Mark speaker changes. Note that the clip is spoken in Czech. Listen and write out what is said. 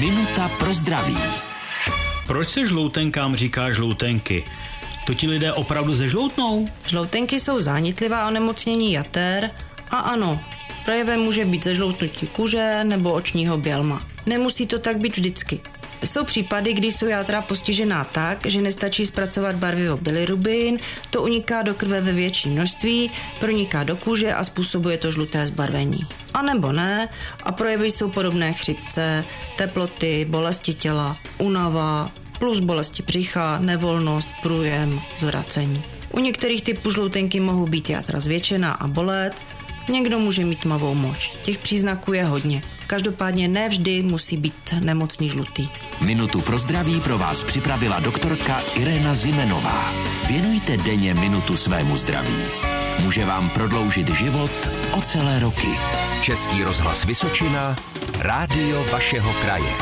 Speaker 1: Minuta pro zdraví.
Speaker 2: Proč se žloutenkám říká žloutenky? To ti lidé opravdu zežloutnou?
Speaker 3: Žloutenky jsou zánitlivá onemocnění jater a ano, projevem může být zežloutnutí kůže nebo očního bělma. Nemusí to tak být vždycky. Jsou případy, kdy jsou játra postižená tak, že nestačí zpracovat barvivo bilirubin, to uniká do krve ve větší množství, proniká do kůže a způsobuje to žluté zbarvení. A nebo ne, a projevy jsou podobné chřipce, teploty, bolesti těla, únava, plus bolesti břicha, nevolnost, průjem, zvracení. U některých typů žloutenky mohou být játra zvětšená a bolet, někdo může mít tmavou moč. Těch příznaků je hodně. Každopádně ne vždy musí být nemocný žlutý.
Speaker 1: Minutu pro zdraví pro vás připravila doktorka Irena Zimenová. Věnujte denně minutu svému zdraví. Může vám prodloužit život o celé roky. Český rozhlas Vysočina, rádio vašeho kraje.